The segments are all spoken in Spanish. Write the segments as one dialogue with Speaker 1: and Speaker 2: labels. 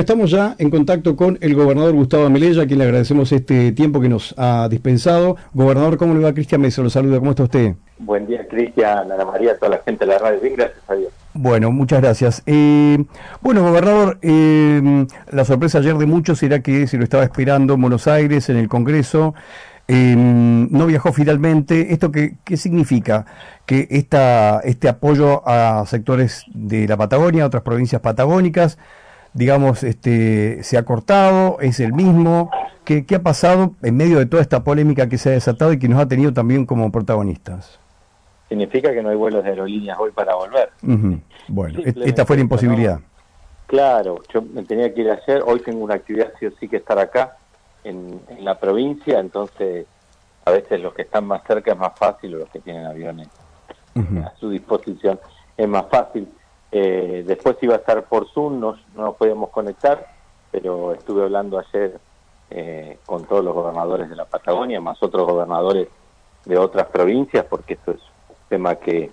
Speaker 1: Estamos ya en contacto con el gobernador Gustavo Amelella, a quien le agradecemos este tiempo que nos ha dispensado. Gobernador, ¿cómo le va? Cristian Mesa, lo saluda, ¿cómo está usted?
Speaker 2: Buen día, Cristian, Ana María, toda la gente de la radio. Bien, gracias a Dios.
Speaker 1: Bueno, muchas gracias. Eh, bueno, gobernador, eh, la sorpresa ayer de muchos era que se lo estaba esperando en Buenos Aires, en el Congreso. Eh, no viajó finalmente. ¿Esto qué, qué significa? Que esta, este apoyo a sectores de la Patagonia, a otras provincias patagónicas, digamos, este, se ha cortado, es el mismo. ¿Qué, ¿Qué ha pasado en medio de toda esta polémica que se ha desatado y que nos ha tenido también como protagonistas?
Speaker 2: Significa que no hay vuelos de aerolíneas hoy para volver.
Speaker 1: Bueno, esta fue la imposibilidad.
Speaker 2: Claro, yo me tenía que ir ayer, hoy tengo una actividad sí o sí que estar acá en, en la provincia, entonces a veces los que están más cerca es más fácil o los que tienen aviones a su disposición es más fácil. Eh, después iba a estar por Zoom, no, no nos podíamos conectar, pero estuve hablando ayer eh, con todos los gobernadores de la Patagonia, más otros gobernadores de otras provincias, porque esto es un tema que,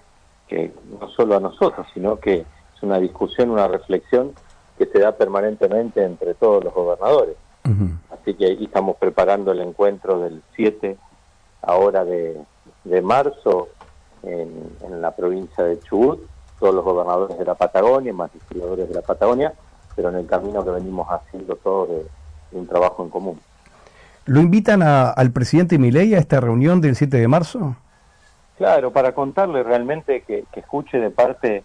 Speaker 2: que no solo a nosotros, sino que es una discusión, una reflexión que se da permanentemente entre todos los gobernadores. Así que ahí estamos preparando el encuentro del 7 ahora de, de marzo en, en la provincia de Chubut, todos los gobernadores de la Patagonia, más distribuidores de la Patagonia, pero en el camino que venimos haciendo todos de, de un trabajo en común.
Speaker 1: ¿Lo invitan a- al presidente Milei a esta reunión del 7 de marzo?
Speaker 2: Claro, para contarle realmente que, que escuche de parte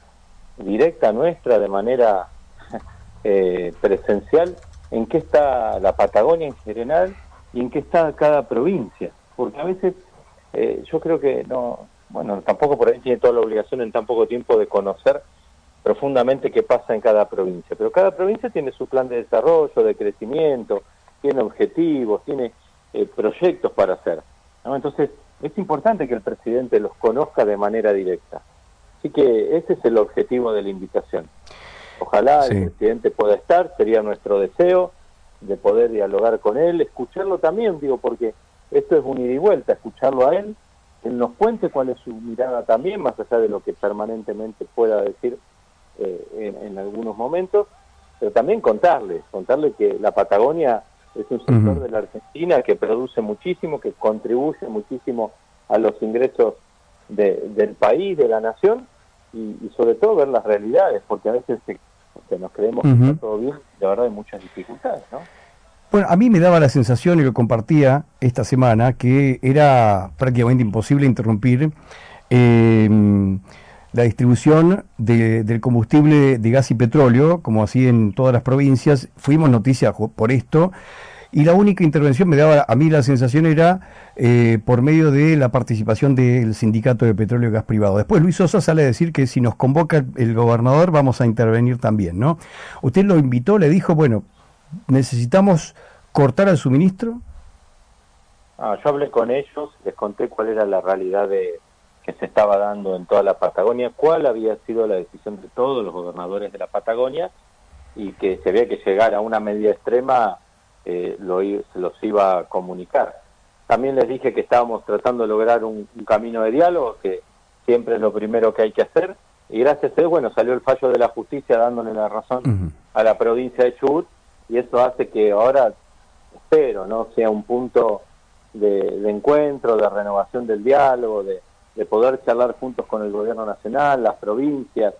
Speaker 2: directa nuestra, de manera eh, presencial, en qué está la Patagonia en general y en qué está cada provincia. Porque a veces eh, yo creo que no, bueno, tampoco por ahí tiene toda la obligación en tan poco tiempo de conocer profundamente qué pasa en cada provincia. Pero cada provincia tiene su plan de desarrollo, de crecimiento, tiene objetivos, tiene eh, proyectos para hacer. ¿no? Entonces, es importante que el presidente los conozca de manera directa. Así que ese es el objetivo de la invitación. Ojalá
Speaker 1: Sí.
Speaker 2: el presidente pueda estar, sería nuestro deseo de poder dialogar con él, escucharlo también, digo, porque esto es un ida y vuelta, escucharlo a él, él nos cuente cuál es su mirada también, más allá de lo que permanentemente pueda decir eh, en, en algunos momentos, pero también contarle, contarle que la Patagonia es un sector de la Argentina que produce muchísimo, que contribuye muchísimo a los ingresos de- del país, de la nación, y, y sobre todo ver las realidades, porque a veces se- nos creemos que está todo bien, de verdad hay muchas dificultades, ¿no?
Speaker 1: Bueno, a mí me daba la sensación, y lo compartía esta semana, que era prácticamente imposible interrumpir eh, la distribución de- del combustible de gas y petróleo, como así en todas las provincias. Fuimos noticia jo- por esto. Y la única intervención me daba a mí la sensación era eh, por medio de la participación del Sindicato de Petróleo y Gas Privado. Después Luis Sosa sale a decir que si nos convoca el gobernador vamos a intervenir también, ¿no? Usted lo invitó, le dijo, bueno, necesitamos cortar el suministro.
Speaker 2: Ah, yo hablé con ellos, les conté cuál era la realidad de, que se estaba dando en toda la Patagonia, cuál había sido la decisión de todos los gobernadores de la Patagonia y que se veía que llegar a una medida extrema eh, lo, se los iba a comunicar. También les dije que estábamos tratando de lograr un, un camino de diálogo, que siempre es lo primero que hay que hacer, y gracias a eso, bueno, salió el fallo de la justicia dándole la razón a la provincia de Chubut y eso hace que ahora, espero, no sea un punto de, de encuentro, de renovación del diálogo, de, de poder charlar juntos con el gobierno nacional, las provincias,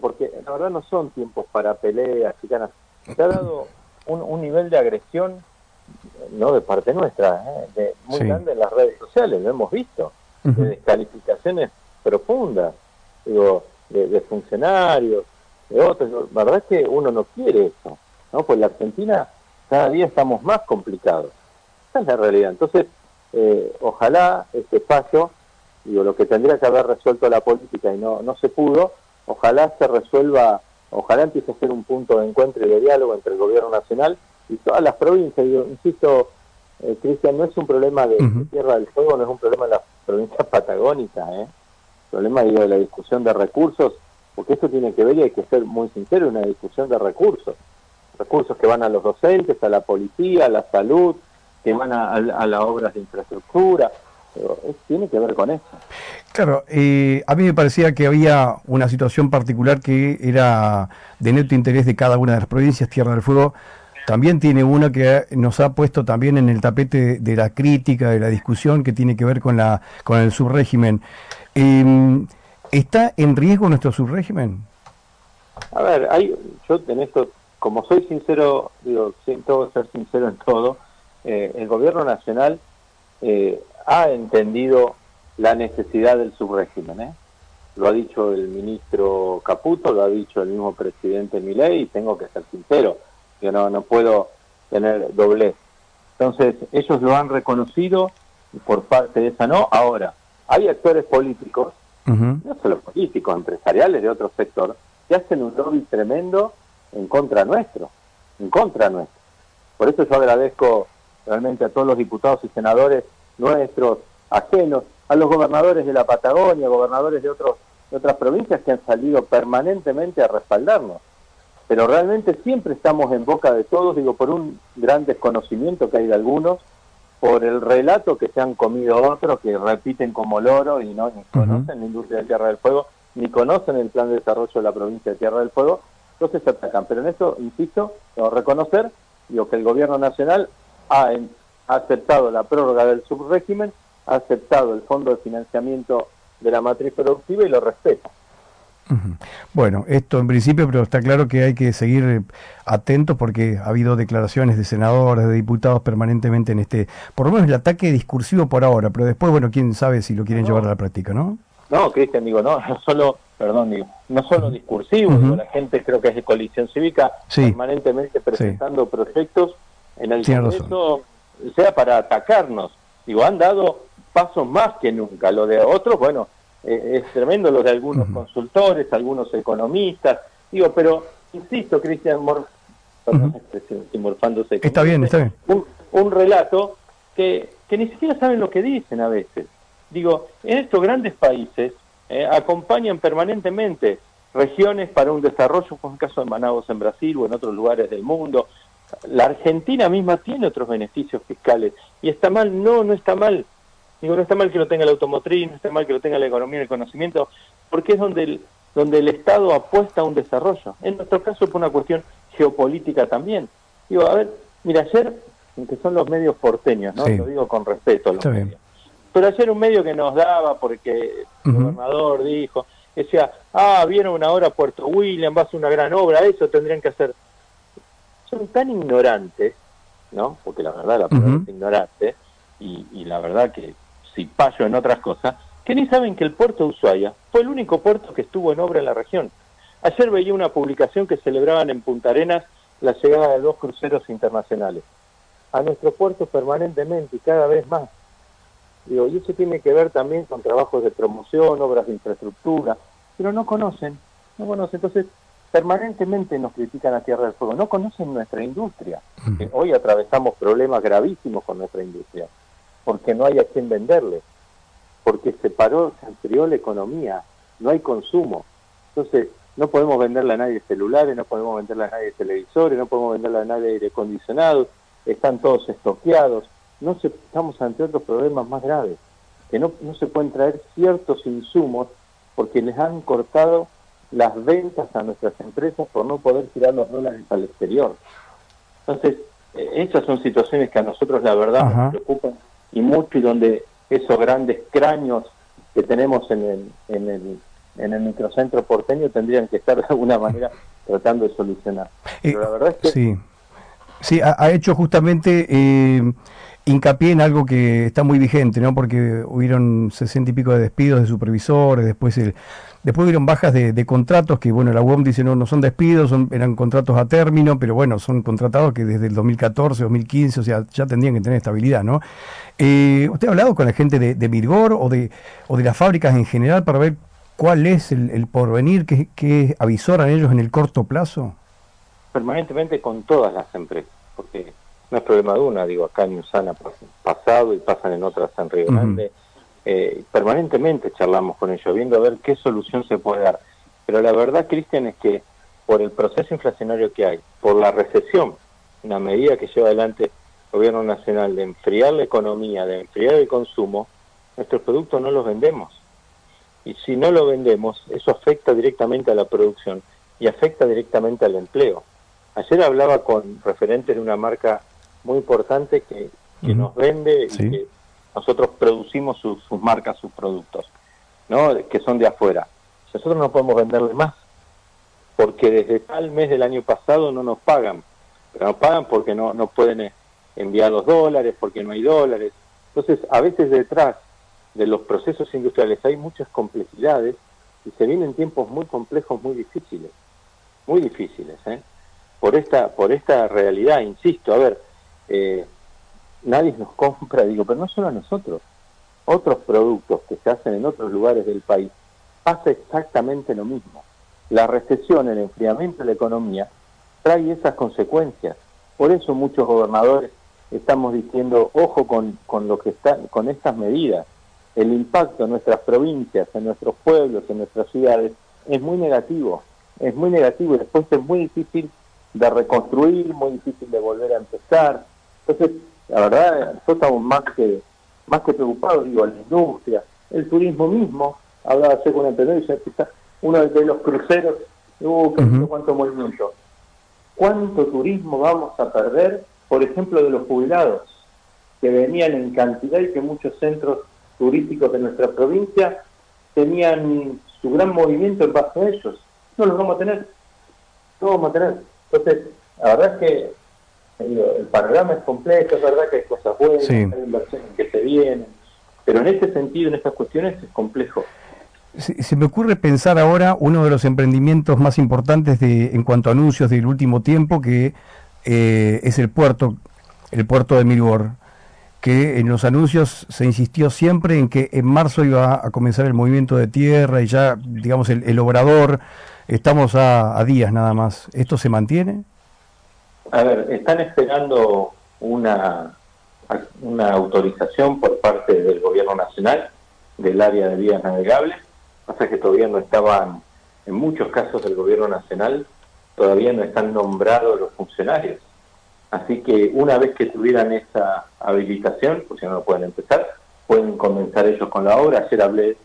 Speaker 2: porque la verdad no son tiempos para peleas, chicanas. Se ha dado un, un nivel de agresión, no de parte nuestra, ¿eh? de, muy
Speaker 1: Sí.
Speaker 2: grande en las redes sociales, lo hemos visto, de descalificaciones profundas, digo, de, de funcionarios, de otros. La verdad es que uno no quiere eso, ¿no? Pues la Argentina cada día estamos más complicados. Esa es la realidad. Entonces, eh, ojalá este fallo, digo, lo que tendría que haber resuelto la política y no, no se pudo, ojalá se resuelva, ojalá empiece a ser un punto de encuentro y de diálogo entre el gobierno nacional y todas las provincias. Digo, insisto, eh, Cristian, no es un problema de, Tierra del Fuego, no es un problema de las provincias patagónicas, ¿eh? problema digo, de la discusión de recursos, porque esto tiene que ver y hay que ser muy sincero, una discusión de recursos. Recursos que van a los docentes, a la policía, a la salud, que van a, a, a las obras de infraestructura. Es- tiene que ver con eso.
Speaker 1: Claro, eh, a mí me parecía que había una situación particular que era de neto interés de cada una de las provincias. Tierra del Fuego también tiene una que nos ha puesto también en el tapete de la crítica, de la discusión que tiene que ver con la con el subrégimen. Eh, ¿Está en riesgo nuestro subrégimen?
Speaker 2: A ver, hay, yo en esto, como soy sincero, digo, siento ser sincero en todo, eh, el gobierno nacional eh, ha entendido la necesidad del subrégimen. ¿eh? Lo ha dicho el ministro Caputo, lo ha dicho el mismo presidente Milei y tengo que ser sincero, yo no, no puedo tener doblez. Entonces, ellos lo han reconocido por parte de esa no. Ahora, hay actores políticos, no solo políticos, empresariales de otro sector, que hacen un lobby tremendo en contra nuestro, en contra nuestro. Por eso yo agradezco realmente a todos los diputados y senadores nuestros, ajenos, a los gobernadores de la Patagonia, gobernadores de, otros, de otras provincias que han salido permanentemente a respaldarnos. Pero realmente siempre estamos en boca de todos, digo, por un gran desconocimiento que hay de algunos, por el relato que se han comido otros, que repiten como loro y no conocen la industria de Tierra del Fuego, ni conocen el plan de desarrollo de la provincia de Tierra del Fuego, entonces se atacan. Pero en esto, insisto, tengo que reconocer digo, que el gobierno nacional ha, ha aceptado la prórroga del subrégimen ha aceptado el fondo de financiamiento de la matriz productiva y lo respeta.
Speaker 1: Bueno, esto en principio, pero está claro que hay que seguir eh, atentos porque ha habido declaraciones de senadores, de diputados permanentemente en este, por lo menos el ataque discursivo por ahora, pero después, bueno, quién sabe si lo quieren llevar a la práctica, ¿no?
Speaker 2: No, Cristian, digo, no solo, perdón, digo, no solo discursivo, la gente creo que es de coalición cívica, permanentemente presentando proyectos en el Congreso, sea para atacarnos. Digo, han dado pasos más que nunca. Lo de otros, bueno, eh, es tremendo lo de algunos consultores, algunos economistas. Digo, pero insisto, Cristian Mor morfándose.
Speaker 1: Está bien, está bien.
Speaker 2: Un, relato que, que ni siquiera saben lo que dicen a veces. Digo, en estos grandes países eh, acompañan permanentemente regiones para un desarrollo, como el caso de Manaus en Brasil o en otros lugares del mundo. La Argentina misma tiene otros beneficios fiscales. ¿Y está mal? No, no está mal. Digo, no está mal que lo tenga la automotriz, no está mal que lo tenga la economía y el conocimiento, porque es donde el, donde el Estado apuesta a un desarrollo. En nuestro caso por una cuestión geopolítica también. Digo, a ver, mira, ayer, que son los medios porteños, ¿no? Lo digo con respeto a los medios. Pero ayer un medio que nos daba, porque el gobernador dijo, decía, ah, vieron una hora a Puerto William, va a ser una gran obra, eso tendrían que hacer. Son tan ignorantes, ¿no? Porque la verdad la palabra es ignorante, y, y la verdad que si payo en otras cosas, que ni saben que el puerto de Ushuaia fue el único puerto que estuvo en obra en la región. Ayer veía una publicación que celebraban en Punta Arenas la llegada de dos cruceros internacionales a nuestro puerto permanentemente y cada vez más. Digo, y eso tiene que ver también con trabajos de promoción, obras de infraestructura, pero no conocen, no conocen. Entonces, permanentemente nos critican a Tierra del Fuego, no conocen nuestra industria. hoy atravesamos problemas gravísimos con nuestra industria porque no hay a quién venderle, porque se paró, se enfrió la economía, no hay consumo. Entonces, no podemos venderle a nadie celulares, no podemos venderle a nadie televisores, no podemos venderle a nadie aire acondicionado, están todos estoqueados. No se, estamos ante otros problemas más graves, que no, no se pueden traer ciertos insumos porque les han cortado las ventas a nuestras empresas por no poder tirar los dólares al exterior. Entonces, eh, esas son situaciones que a nosotros la verdad nos preocupan y mucho y donde esos grandes cráneos que tenemos en el, en el, en el microcentro porteño tendrían que estar de alguna manera tratando de solucionar.
Speaker 1: Eh, Pero la verdad es que... Sí, sí ha, hecho justamente eh, hincapié en algo que está muy vigente, ¿no? Porque hubieron sesenta y pico de despidos de supervisores, después el Después hubieron bajas de, contratos que, bueno, la UOM dice no, no son despidos, son, eran contratos a término, pero bueno, son contratados que desde el 2014, 2015, o sea, ya tendrían que tener estabilidad, ¿no? Eh, ¿Usted ha hablado con la gente de, de o de, o de las fábricas en general para ver cuál es el, porvenir que, que avisoran ellos en el corto plazo?
Speaker 2: Permanentemente con todas las empresas, porque no es problema de una, digo, acá en Usana pasado y pasan en otras en Río Grande. Eh, permanentemente charlamos con ellos, viendo a ver qué solución se puede dar. Pero la verdad, Cristian, es que por el proceso inflacionario que hay, por la recesión, una medida que lleva adelante el gobierno nacional de enfriar la economía, de enfriar el consumo, nuestros productos no los vendemos. Y si no lo vendemos, eso afecta directamente a la producción y afecta directamente al empleo. Ayer hablaba con referentes de una marca muy importante que, nos vende y que nosotros producimos sus, marcas, sus productos, ¿no? que son de afuera. Nosotros no podemos venderle más, porque desde tal mes del año pasado no nos pagan. Pero no pagan porque no, no pueden enviar los dólares, porque no hay dólares. Entonces, a veces detrás de los procesos industriales hay muchas complejidades y se vienen tiempos muy complejos, muy difíciles, muy difíciles, ¿eh? por esta por esta realidad, insisto, a ver, eh, nadie nos compra, digo, pero no solo a nosotros, otros productos que se hacen en otros lugares del país, pasa exactamente lo mismo. La recesión, el enfriamiento de la economía, trae esas consecuencias. Por eso muchos gobernadores estamos diciendo, ojo con, con lo que está, con estas medidas. El impacto en nuestras provincias, en nuestros pueblos, en nuestras ciudades, es muy negativo. Es muy negativo y después es muy difícil de reconstruir, muy difícil de volver a empezar. Entonces, la verdad, nosotros estamos más que, más que preocupados, digo, la industria, el turismo mismo, hablaba ayer con un emprendedor y decía, uno de los cruceros, uh, cuánto movimiento. ¿Cuánto turismo vamos a perder, por ejemplo, de los jubilados, que venían en cantidad y que muchos centros turísticos de nuestra provincia tenían su gran movimiento en base a ellos? No los vamos a tener, no vamos a tener. Entonces, la verdad es que el panorama es complejo, es verdad que hay cosas buenas, hay inversiones que se vienen, pero en este sentido, en estas cuestiones, es complejo.
Speaker 1: Se, me ocurre pensar ahora uno de los emprendimientos más importantes de, en cuanto a anuncios del último tiempo, que eh, es el puerto, el puerto de Milbor, que en los anuncios se insistió siempre en que en marzo iba a comenzar el movimiento de tierra y ya, digamos, el, obrador, estamos a, a días nada más. ¿Esto se mantiene?
Speaker 2: A ver, están esperando una, autorización por parte del gobierno nacional del área de vías navegables Pasa que todavía no estaban, en muchos casos del gobierno nacional, todavía no están nombrados los funcionarios. Así que una vez que tuvieran esa habilitación, pues ya no pueden empezar, pueden comenzar ellos con la obra. Ayer hablé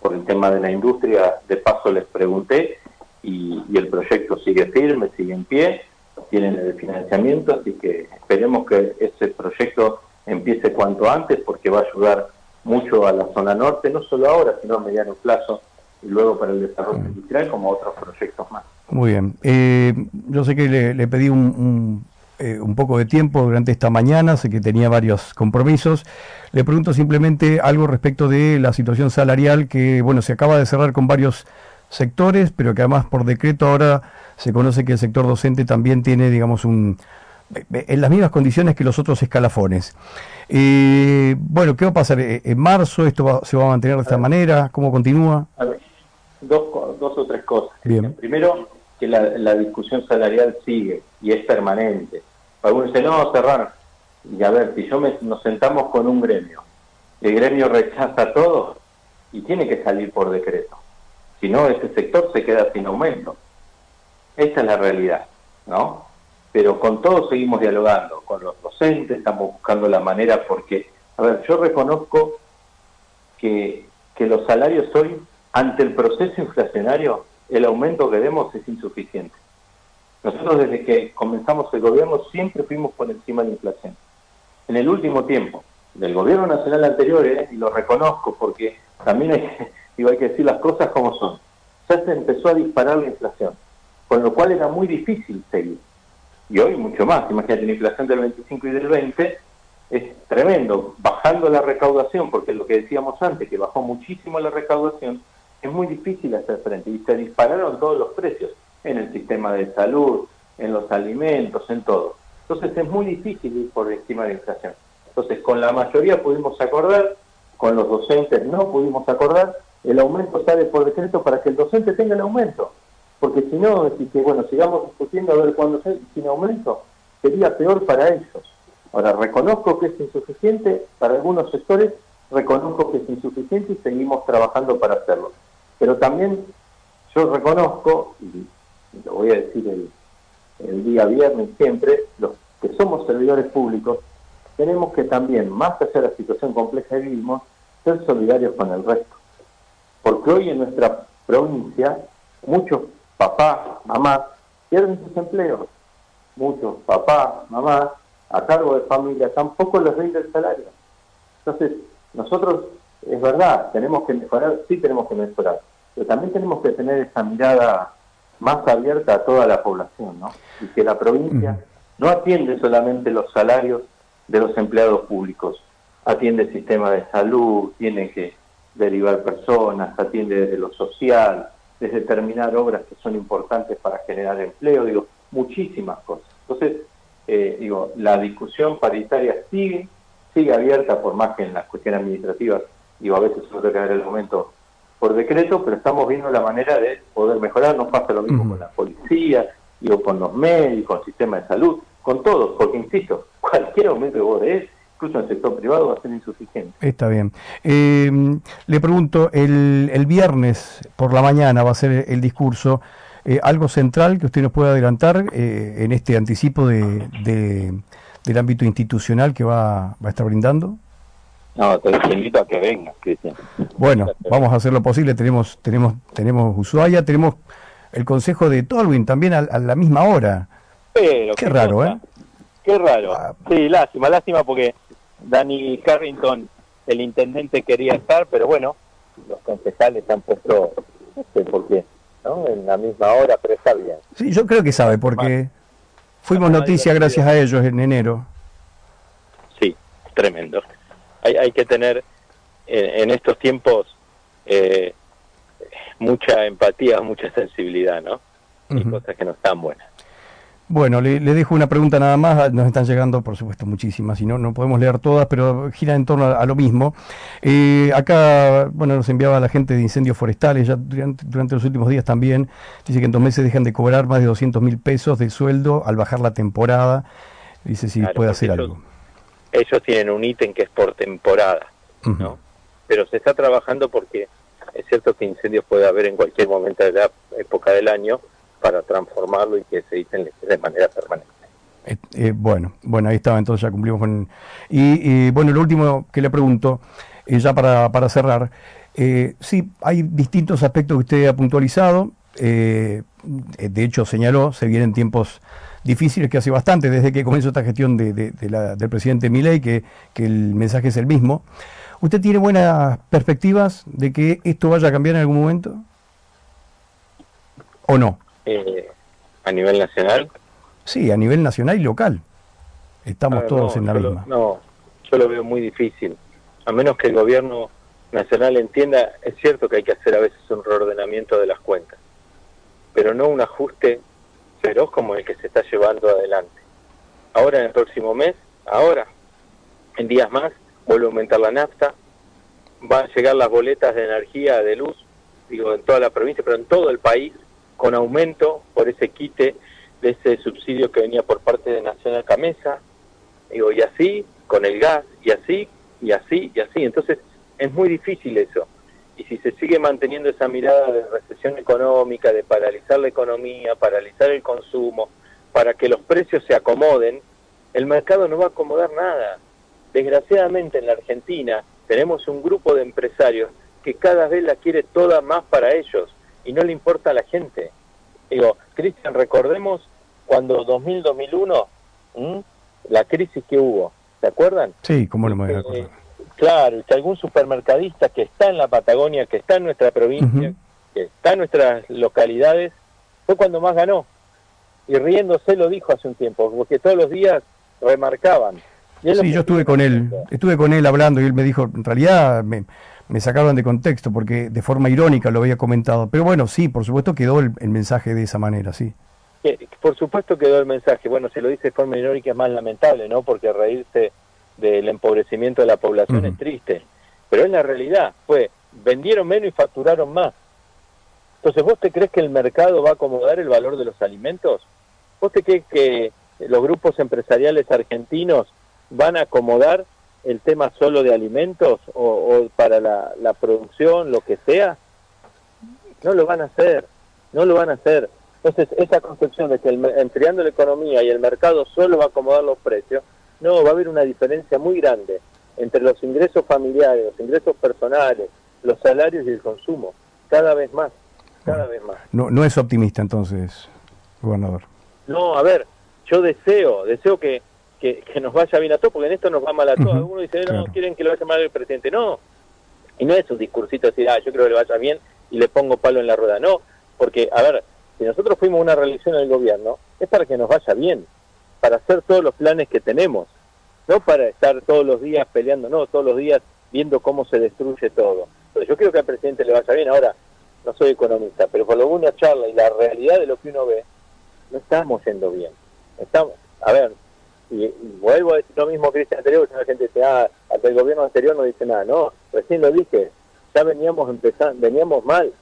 Speaker 2: por el tema de la industria, de paso les pregunté y el proyecto sigue firme, sigue en pie, tienen el financiamiento, así que esperemos que ese proyecto empiece cuanto antes porque va a ayudar mucho a la zona norte, no solo ahora, sino a mediano plazo y luego para el desarrollo industrial como otros proyectos más.
Speaker 1: Muy bien. Eh, yo sé que le, pedí un, eh, un, poco de tiempo durante esta mañana, sé que tenía varios compromisos. Le pregunto simplemente algo respecto de la situación salarial que, bueno, se acaba de cerrar con varios sectores, pero que además por decreto ahora se conoce que el sector docente también tiene, digamos, un en las mismas condiciones que los otros escalafones. Eh, bueno, ¿qué va a pasar? ¿En marzo esto se va a mantener de esta manera? ¿Cómo continúa?
Speaker 2: A ver dos, dos o tres cosas. Primero, que la, discusión salarial sigue y es permanente. Algunos dicen, no, cerrar. Y a ver, si yo me, nos sentamos con un gremio, el gremio rechaza todo y tiene que salir por decreto. Si no, ese sector se queda sin aumento. Esta es la realidad, ¿no? Pero con todos seguimos dialogando, con los docentes estamos buscando la manera porque, a ver, yo reconozco que, que los salarios hoy ante el proceso inflacionario, el aumento que vemos es insuficiente. Nosotros desde que comenzamos el gobierno siempre fuimos por encima de la inflación. En el último tiempo, del gobierno nacional anterior, eh, y lo reconozco porque también hay, hay que decir las cosas como son, ya se empezó a disparar la inflación, con lo cual era muy difícil seguir. Y hoy mucho más, imagínate una inflación del 25 y del 20, es tremendo, bajando la recaudación, porque lo que decíamos antes, que bajó muchísimo la recaudación, es muy difícil hacer frente y se dispararon todos los precios en el sistema de salud, en los alimentos, en todo. Entonces es muy difícil ir por encima de la inflación. Entonces con la mayoría pudimos acordar, con los docentes no pudimos acordar, el aumento sale por decreto para que el docente tenga el aumento. Porque si no, si que, bueno, sigamos discutiendo a ver cuándo se, sin aumento, sería peor para ellos. Ahora, reconozco que es insuficiente para algunos sectores, reconozco que es insuficiente y seguimos trabajando para hacerlo. Pero también yo reconozco, y lo voy a decir el, día viernes siempre, los que somos servidores públicos, tenemos que también, más allá de la situación compleja que vivimos, ser solidarios con el resto. Porque hoy en nuestra provincia muchos papás, mamás pierden sus empleos, muchos papás, mamás a cargo de familia tampoco les rinde el salario. Entonces, nosotros, es verdad, tenemos que mejorar, sí tenemos que mejorar, pero también tenemos que tener esa mirada más abierta a toda la población, ¿no? Y que la provincia no atiende solamente los salarios de los empleados públicos, atiende el sistema de salud, tiene que derivar personas, atiende desde lo social, desde terminar obras que son importantes para generar empleo, digo, muchísimas cosas. Entonces, eh, digo, la discusión paritaria sigue, sigue abierta por más que en las cuestiones administrativas, digo, a veces solo que dar el momento por decreto, pero estamos viendo la manera de poder mejorar, no pasa lo mismo con la policía, digo, con los médicos, el sistema de salud, con todos, porque insisto, cualquier aumento que vos des, incluso en el sector privado, va a ser insuficiente.
Speaker 1: Está bien. Eh, le pregunto, el, el viernes por la mañana va a ser el discurso. Eh, ¿Algo central que usted nos pueda adelantar eh, en este anticipo de, del ámbito institucional que va, va a estar brindando?
Speaker 2: No, te invito a que venga, Cristian.
Speaker 1: Bueno, vamos a hacer lo posible. Tenemos, tenemos, tenemos Ushuaia, tenemos el consejo de Tolwyn también a, la misma hora.
Speaker 2: Pero,
Speaker 1: qué, raro, ¿eh?
Speaker 2: Qué raro. Ah. Sí, lástima, lástima porque Danny Carrington, el intendente, quería estar, pero bueno, los concejales han puesto, no sé por qué, ¿no? En la misma hora, pero está bien.
Speaker 1: Sí, yo creo que sabe, porque fuimos noticia gracias a ellos en enero.
Speaker 2: Sí, tremendo. Hay, hay que tener en, estos tiempos eh, mucha empatía, mucha sensibilidad, ¿no? Y cosas que no están buenas.
Speaker 1: Bueno, le, dejo una pregunta nada más. Nos están llegando, por supuesto, muchísimas y no, no podemos leer todas, pero gira en torno a, lo mismo. Eh, acá, bueno, nos enviaba la gente de incendios forestales ya durante, los últimos días también. Dice que en dos meses dejan de cobrar más de 200 mil pesos de sueldo al bajar la temporada. Dice si puede hacer algo.
Speaker 2: Ellos tienen un ítem que es por temporada, ¿no? Pero se está trabajando porque es cierto que incendios puede haber en cualquier momento de la época del año para transformarlo y que se dicen de manera permanente.
Speaker 1: Eh, eh, bueno, bueno, ahí estaba, entonces ya cumplimos con... Y, bueno, lo último que le pregunto, eh, ya para, para cerrar, sí, hay distintos aspectos que usted ha puntualizado, de hecho señaló, se vienen tiempos difíciles que hace bastante, desde que comenzó esta gestión de, del presidente Milei, que, que el mensaje es el mismo. ¿Usted tiene buenas perspectivas de que esto vaya a cambiar en algún momento? ¿O no?
Speaker 2: Eh, ¿A nivel nacional?
Speaker 1: Sí, a nivel nacional y local. Estamos ah, todos en la misma.
Speaker 2: no, yo lo veo muy difícil. A menos que el gobierno nacional entienda, es cierto que hay que hacer a veces un reordenamiento de las cuentas, pero no un ajuste feroz como el que se está llevando adelante. Ahora en el próximo mes, ahora, en días más, vuelve a aumentar la nafta, van a llegar las boletas de energía, de luz, digo, en toda la provincia, pero en todo el país, con aumento por ese quite de ese subsidio que venía por parte de Nacional Camesa, digo, y así, con el gas, y así, y así, y así. Entonces, es muy difícil eso. Y si se sigue manteniendo esa mirada de recesión económica, de paralizar la economía, paralizar el consumo, para que los precios se acomoden, el mercado no va a acomodar nada. Desgraciadamente en la Argentina tenemos un grupo de empresarios que cada vez la quiere toda más para ellos y no le importa a la gente. Digo, Cristian, recordemos cuando 2000-2001, la crisis que hubo, ¿se acuerdan?
Speaker 1: Sí, ¿cómo no me voy a acordar?
Speaker 2: claro, que algún supermercadista que está en la Patagonia, que está en nuestra provincia, que está en nuestras localidades, fue cuando más ganó. Y riéndose lo dijo hace un tiempo, porque todos los días remarcaban.
Speaker 1: Sí, yo estuve con él, estuve con él hablando y él me dijo, en realidad me, me sacaron de contexto porque de forma irónica lo había comentado. Pero bueno, sí, por supuesto quedó el, mensaje de esa manera, sí.
Speaker 2: Por supuesto quedó el mensaje. Bueno, si lo dice de forma irónica es más lamentable, ¿no? Porque reírse del empobrecimiento de la población es triste. Pero en la realidad fue, vendieron menos y facturaron más. Entonces, ¿vos te crees que el mercado va a acomodar el valor de los alimentos? ¿Vos te crees que los grupos empresariales argentinos van a acomodar el tema solo de alimentos o, para la, la, producción, lo que sea, no lo van a hacer, no lo van a hacer. Entonces, esa concepción de que el, enfriando la economía y el mercado solo va a acomodar los precios, no, va a haber una diferencia muy grande entre los ingresos familiares, los ingresos personales, los salarios y el consumo. cada vez más, cada vez más.
Speaker 1: No, no es optimista entonces, gobernador.
Speaker 2: No, a ver, yo deseo, deseo que, que, nos vaya bien a todos, porque en esto nos va mal a todos. Algunos dicen, no, quieren que le vaya mal al presidente. No, y no es un discursito decir, ah, yo creo que le vaya bien y le pongo palo en la rueda. No, porque, a ver, si nosotros fuimos una reelección del gobierno, es para que nos vaya bien, para hacer todos los planes que tenemos, no para estar todos los días peleando, no, todos los días viendo cómo se destruye todo. Pero yo creo que al presidente le vaya bien. Ahora, no soy economista, pero por lo que uno charla y la realidad de lo que uno ve, no estamos yendo bien. Estamos, a ver, y, vuelvo a decir lo mismo que dice anterior, que la gente dice, ah, hasta el gobierno anterior no dice nada. No, recién lo dije, ya veníamos empezando, veníamos mal,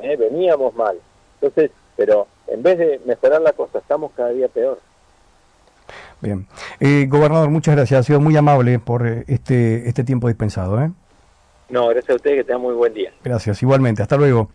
Speaker 2: ¿eh? veníamos mal. Entonces, pero en vez de mejorar la cosa, estamos cada día peor.
Speaker 1: Bien. Eh, gobernador, muchas gracias. Ha sido muy amable por eh, este, este tiempo dispensado. ¿eh?
Speaker 2: No, gracias a usted, que tenga muy buen día.
Speaker 1: Gracias, igualmente. Hasta luego.